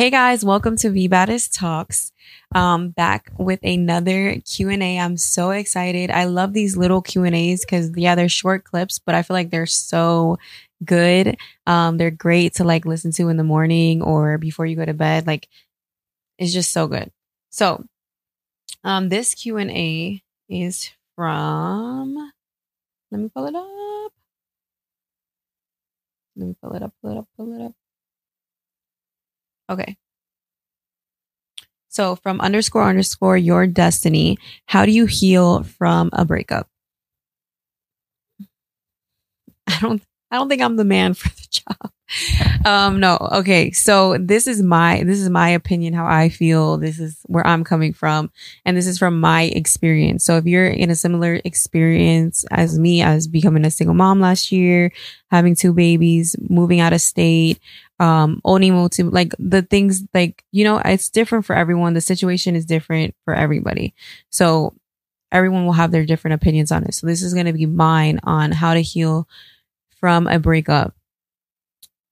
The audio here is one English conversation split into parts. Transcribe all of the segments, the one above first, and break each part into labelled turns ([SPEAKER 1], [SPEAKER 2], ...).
[SPEAKER 1] Hey guys, welcome to V Talks. Um, back with another Q and A. I'm so excited. I love these little Q and A's because yeah, they're short clips, but I feel like they're so good. Um, they're great to like listen to in the morning or before you go to bed. Like, it's just so good. So, um, this Q and A is from. Let me pull it up. Let me pull it up. Pull it up. Pull it up. Okay. So from underscore underscore your destiny, how do you heal from a breakup? I don't I don't think I'm the man for the job. Um no. Okay. So this is my this is my opinion how I feel. This is where I'm coming from and this is from my experience. So if you're in a similar experience as me as becoming a single mom last year, having two babies, moving out of state, um owning multi like the things like you know it's different for everyone the situation is different for everybody so everyone will have their different opinions on it so this is going to be mine on how to heal from a breakup.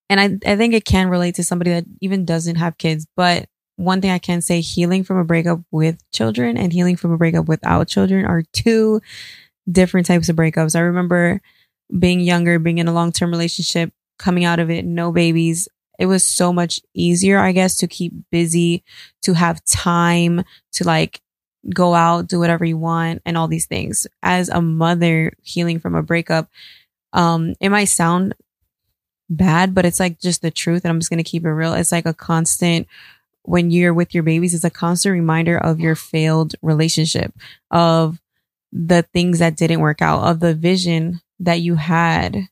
[SPEAKER 1] And I, I think it can relate to somebody that even doesn't have kids but one thing i can say healing from a breakup with children and healing from a breakup without children are two different types of breakups. I remember being younger being in a long-term relationship coming out of it no babies. It was so much easier, I guess, to keep busy, to have time to like go out, do whatever you want and all these things. As a mother healing from a breakup, um, it might sound bad, but it's like just the truth. And I'm just going to keep it real. It's like a constant, when you're with your babies, it's a constant reminder of your failed relationship, of the things that didn't work out, of the vision that you had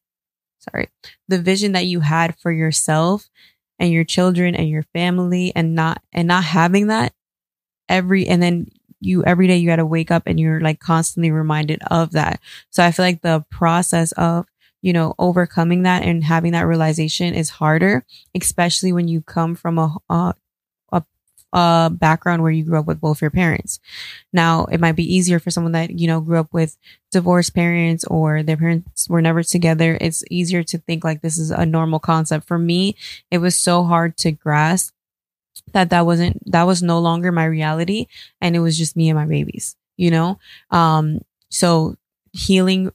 [SPEAKER 1] sorry, the vision that you had for yourself and your children and your family and not, and not having that every, and then you every day you got to wake up and you're like constantly reminded of that. So I feel like the process of, you know, overcoming that and having that realization is harder, especially when you come from a, a a background where you grew up with both your parents. Now, it might be easier for someone that, you know, grew up with divorced parents or their parents were never together. It's easier to think like this is a normal concept. For me, it was so hard to grasp that that wasn't, that was no longer my reality. And it was just me and my babies, you know? Um, so healing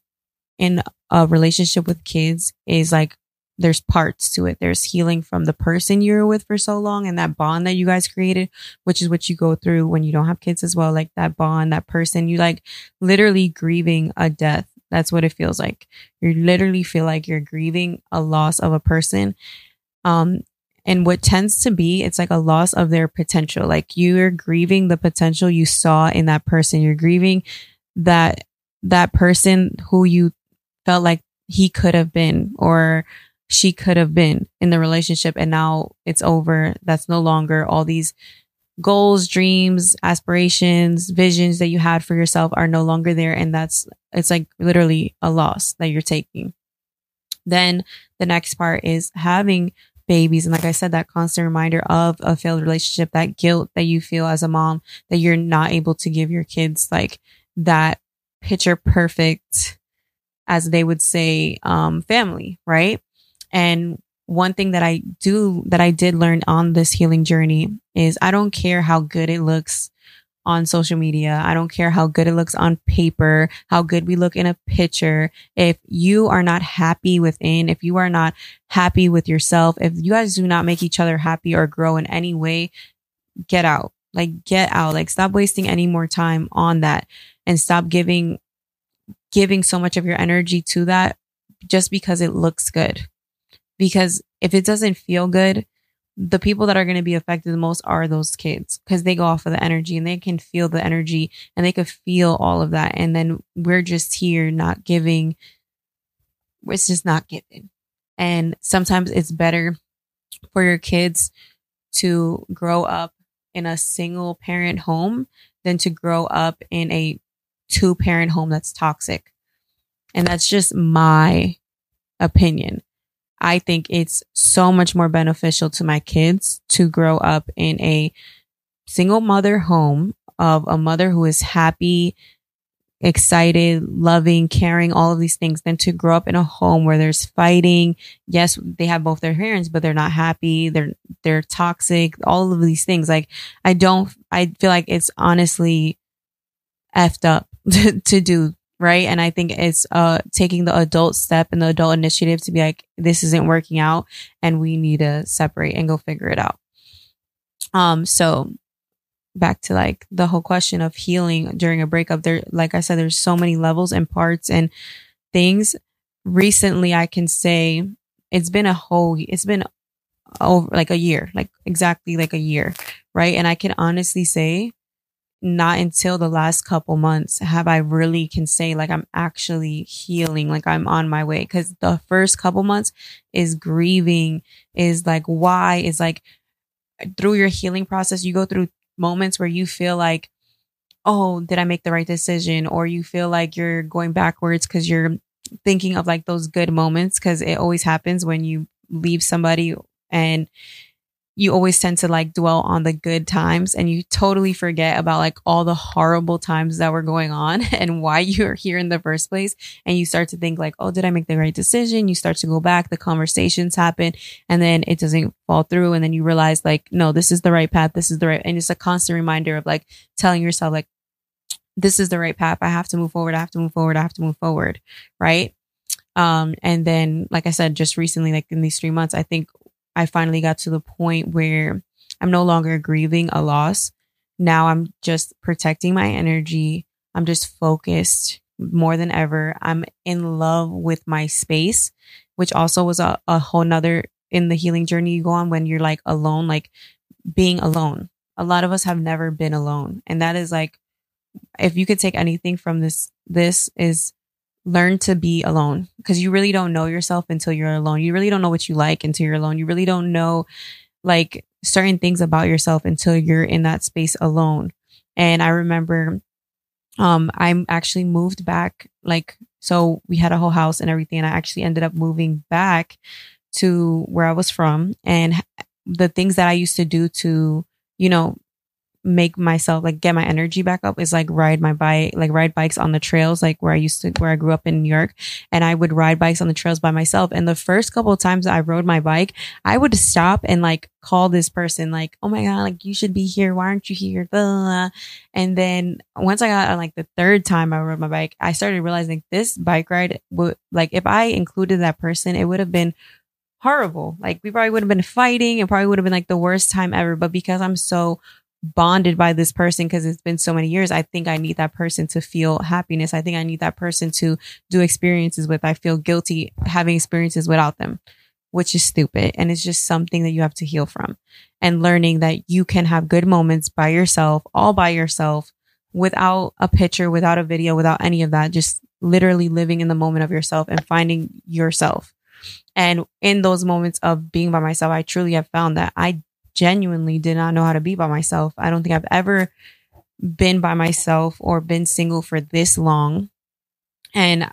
[SPEAKER 1] in a relationship with kids is like there's parts to it. There's healing from the person you're with for so long and that bond that you guys created, which is what you go through when you don't have kids as well. Like that bond, that person, you like literally grieving a death. That's what it feels like. You literally feel like you're grieving a loss of a person. Um, and what tends to be, it's like a loss of their potential. Like you're grieving the potential you saw in that person. You're grieving that, that person who you felt like he could have been or she could have been in the relationship and now it's over. That's no longer all these goals, dreams, aspirations, visions that you had for yourself are no longer there. And that's, it's like literally a loss that you're taking. Then the next part is having babies. And like I said, that constant reminder of a failed relationship, that guilt that you feel as a mom that you're not able to give your kids like that picture perfect, as they would say, um, family, right? And one thing that I do, that I did learn on this healing journey is I don't care how good it looks on social media. I don't care how good it looks on paper, how good we look in a picture. If you are not happy within, if you are not happy with yourself, if you guys do not make each other happy or grow in any way, get out. Like get out. Like stop wasting any more time on that and stop giving giving so much of your energy to that just because it looks good because if it doesn't feel good, the people that are going to be affected the most are those kids because they go off of the energy and they can feel the energy and they could feel all of that. And then we're just here not giving, it's just not giving. And sometimes it's better for your kids to grow up in a single parent home than to grow up in a two parent home that's toxic. And that's just my opinion. I think it's so much more beneficial to my kids to grow up in a single mother home of a mother who is happy, excited, loving, caring, all of these things than to grow up in a home where there's fighting. Yes, they have both their parents, but they're not happy. They're, they're toxic, all of these things. Like I don't, I feel like it's honestly effed up to, do. Right. And I think it's, uh, taking the adult step and the adult initiative to be like, this isn't working out and we need to separate and go figure it out. Um, so back to like the whole question of healing during a breakup there like i said there's so many levels and parts and things recently i can say it's been a whole it's been over like a year like exactly like a year right and i can honestly say not until the last couple months have i really can say like i'm actually healing like i'm on my way because the first couple months is grieving is like why is like through your healing process you go through moments where you feel like, oh, did I make the right decision? Or you feel like you're going backwards because you're thinking of like those good moments because it always happens when you leave somebody and you always tend to like dwell on the good times and you totally forget about like all the horrible times that were going on and why you're here in the first place. And you start to think like, oh, did I make the right decision? You start to go back, the conversations happen and then it doesn't fall through. And then you realize like, no, this is the right path. This is the right. And it's a constant reminder of like telling yourself like, this is the right path. I have to move forward. I have to move forward. I have to move forward. Right. Um, and then, like I said, just recently, like in these three months, I think I finally got to the point where I'm no longer grieving a loss. Now I'm just protecting my energy. I'm just focused more than ever. I'm in love with my space, which also was a, a whole nother in the healing journey you go on when you're like alone, like being alone. A lot of us have never been alone. And that is like, if you could take anything from this, this is learn to be alone because you really don't know yourself until you're alone. You really don't know what you like until you're alone. You really don't know like certain things about yourself until you're in that space alone. And I remember um I'm actually moved back like so we had a whole house and everything and I actually ended up moving back to where I was from and the things that I used to do to you know make myself like get my energy back up is like ride my bike, like ride bikes on the trails, like where I used to, where I grew up in New York. And I would ride bikes on the trails by myself. And the first couple of times I rode my bike, I would stop and like call this person, like, Oh my God, like you should be here. Why aren't you here? And then once I got on like the third time I rode my bike, I started realizing this bike ride would like, if I included that person, it would have been horrible. Like we probably would have been fighting. It probably would have been like the worst time ever. But because I'm so bonded by this person because it's been so many years. I think I need that person to feel happiness. I think I need that person to do experiences with. I feel guilty having experiences without them, which is stupid. And it's just something that you have to heal from and learning that you can have good moments by yourself, all by yourself without a picture, without a video, without any of that. Just literally living in the moment of yourself and finding yourself. And in those moments of being by myself, I truly have found that I genuinely did not know how to be by myself. I don't think I've ever been by myself or been single for this long. And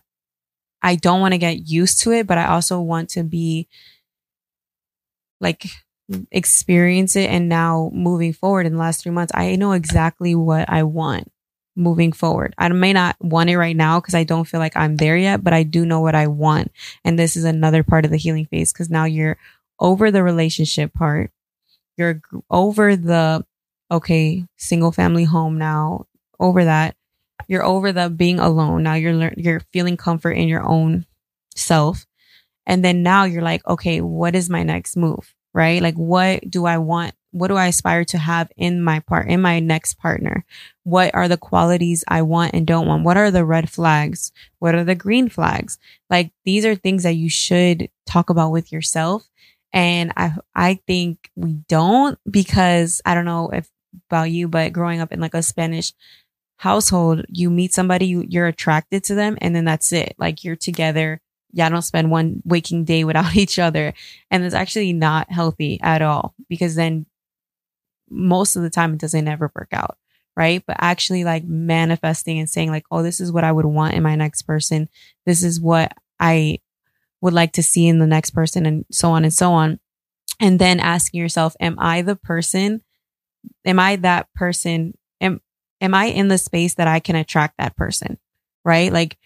[SPEAKER 1] I don't want to get used to it, but I also want to be like experience it. And now moving forward in the last three months, I know exactly what I want moving forward. I may not want it right now because I don't feel like I'm there yet, but I do know what I want. And this is another part of the healing phase because now you're over the relationship part you're over the okay single family home now over that you're over the being alone. Now you're lear- you're feeling comfort in your own self. And then now you're like okay what is my next move right? Like what do i want what do i aspire to have in my part in my next partner? What are the qualities i want and don't want? What are the red flags? What are the green flags? Like these are things that you should talk about with yourself and I, I think we don't because I don't know if about you, but growing up in like a Spanish household, you meet somebody, you, you're attracted to them and then that's it. Like you're together. Yeah, don't spend one waking day without each other. And it's actually not healthy at all because then most of the time it doesn't ever work out. Right. But actually like manifesting and saying like, Oh, this is what I would want in my next person. This is what I would like to see in the next person and so on and so on. And then asking yourself, am I the person? Am I that person? Am, am I in the space that I can attract that person? right? Like,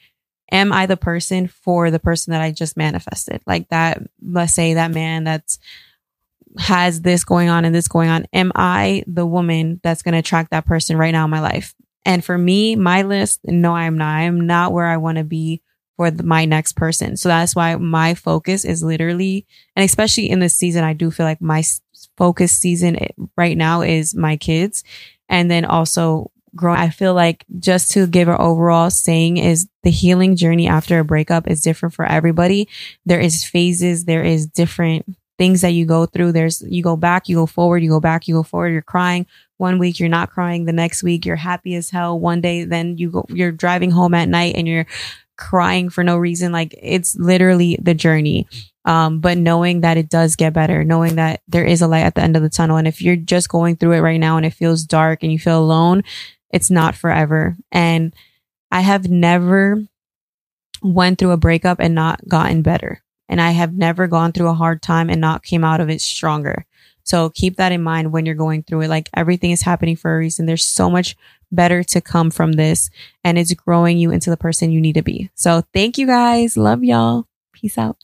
[SPEAKER 1] am I the person for the person that I just manifested? Like that, let's say that man that's has this going on and this going on. Am I the woman that's going to attract that person right now in my life? And for me, my list, no, I'm not. I'm not where I want to be for the, my next person. So that's why my focus is literally, and especially in this season, I do feel like my focus season eh, right now is my kids. And then also growing. I feel like just to give an overall saying is the healing journey after a breakup is different for everybody. There is phases. There is different things that you go through. There's, you go back, you go forward, you go back, you go forward, you're crying. One week you're not crying. The next week you're happy as hell. One day, then you go, you're driving home at night and you're crying for no reason. Like it's literally the journey. Um, but knowing that it does get better, knowing that there is a light at the end of the tunnel. And if you're just going through it right now and it feels dark and you feel alone, it's not forever. And I have never went through a breakup and not gotten better. And I have never gone through a hard time and not came out of it stronger. So keep that in mind when you're going through it. Like everything is happening for a reason. There's so much better to come from this and it's growing you into the person you need to be. So thank you guys. Love y'all. Peace out.